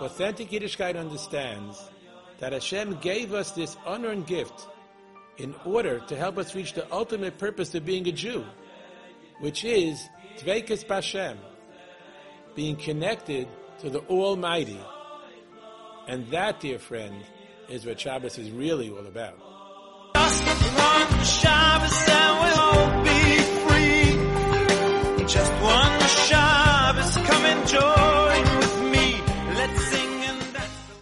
Authentic Yiddishkeit understands that Hashem gave us this unearned gift in order to help us reach the ultimate purpose of being a Jew, which is dveikus Bashem, being connected to the Almighty. And that, dear friend, is what Shabbos is really all about. Just one Shabbos and we'll all be free. Just one Shabbos, come enjoy.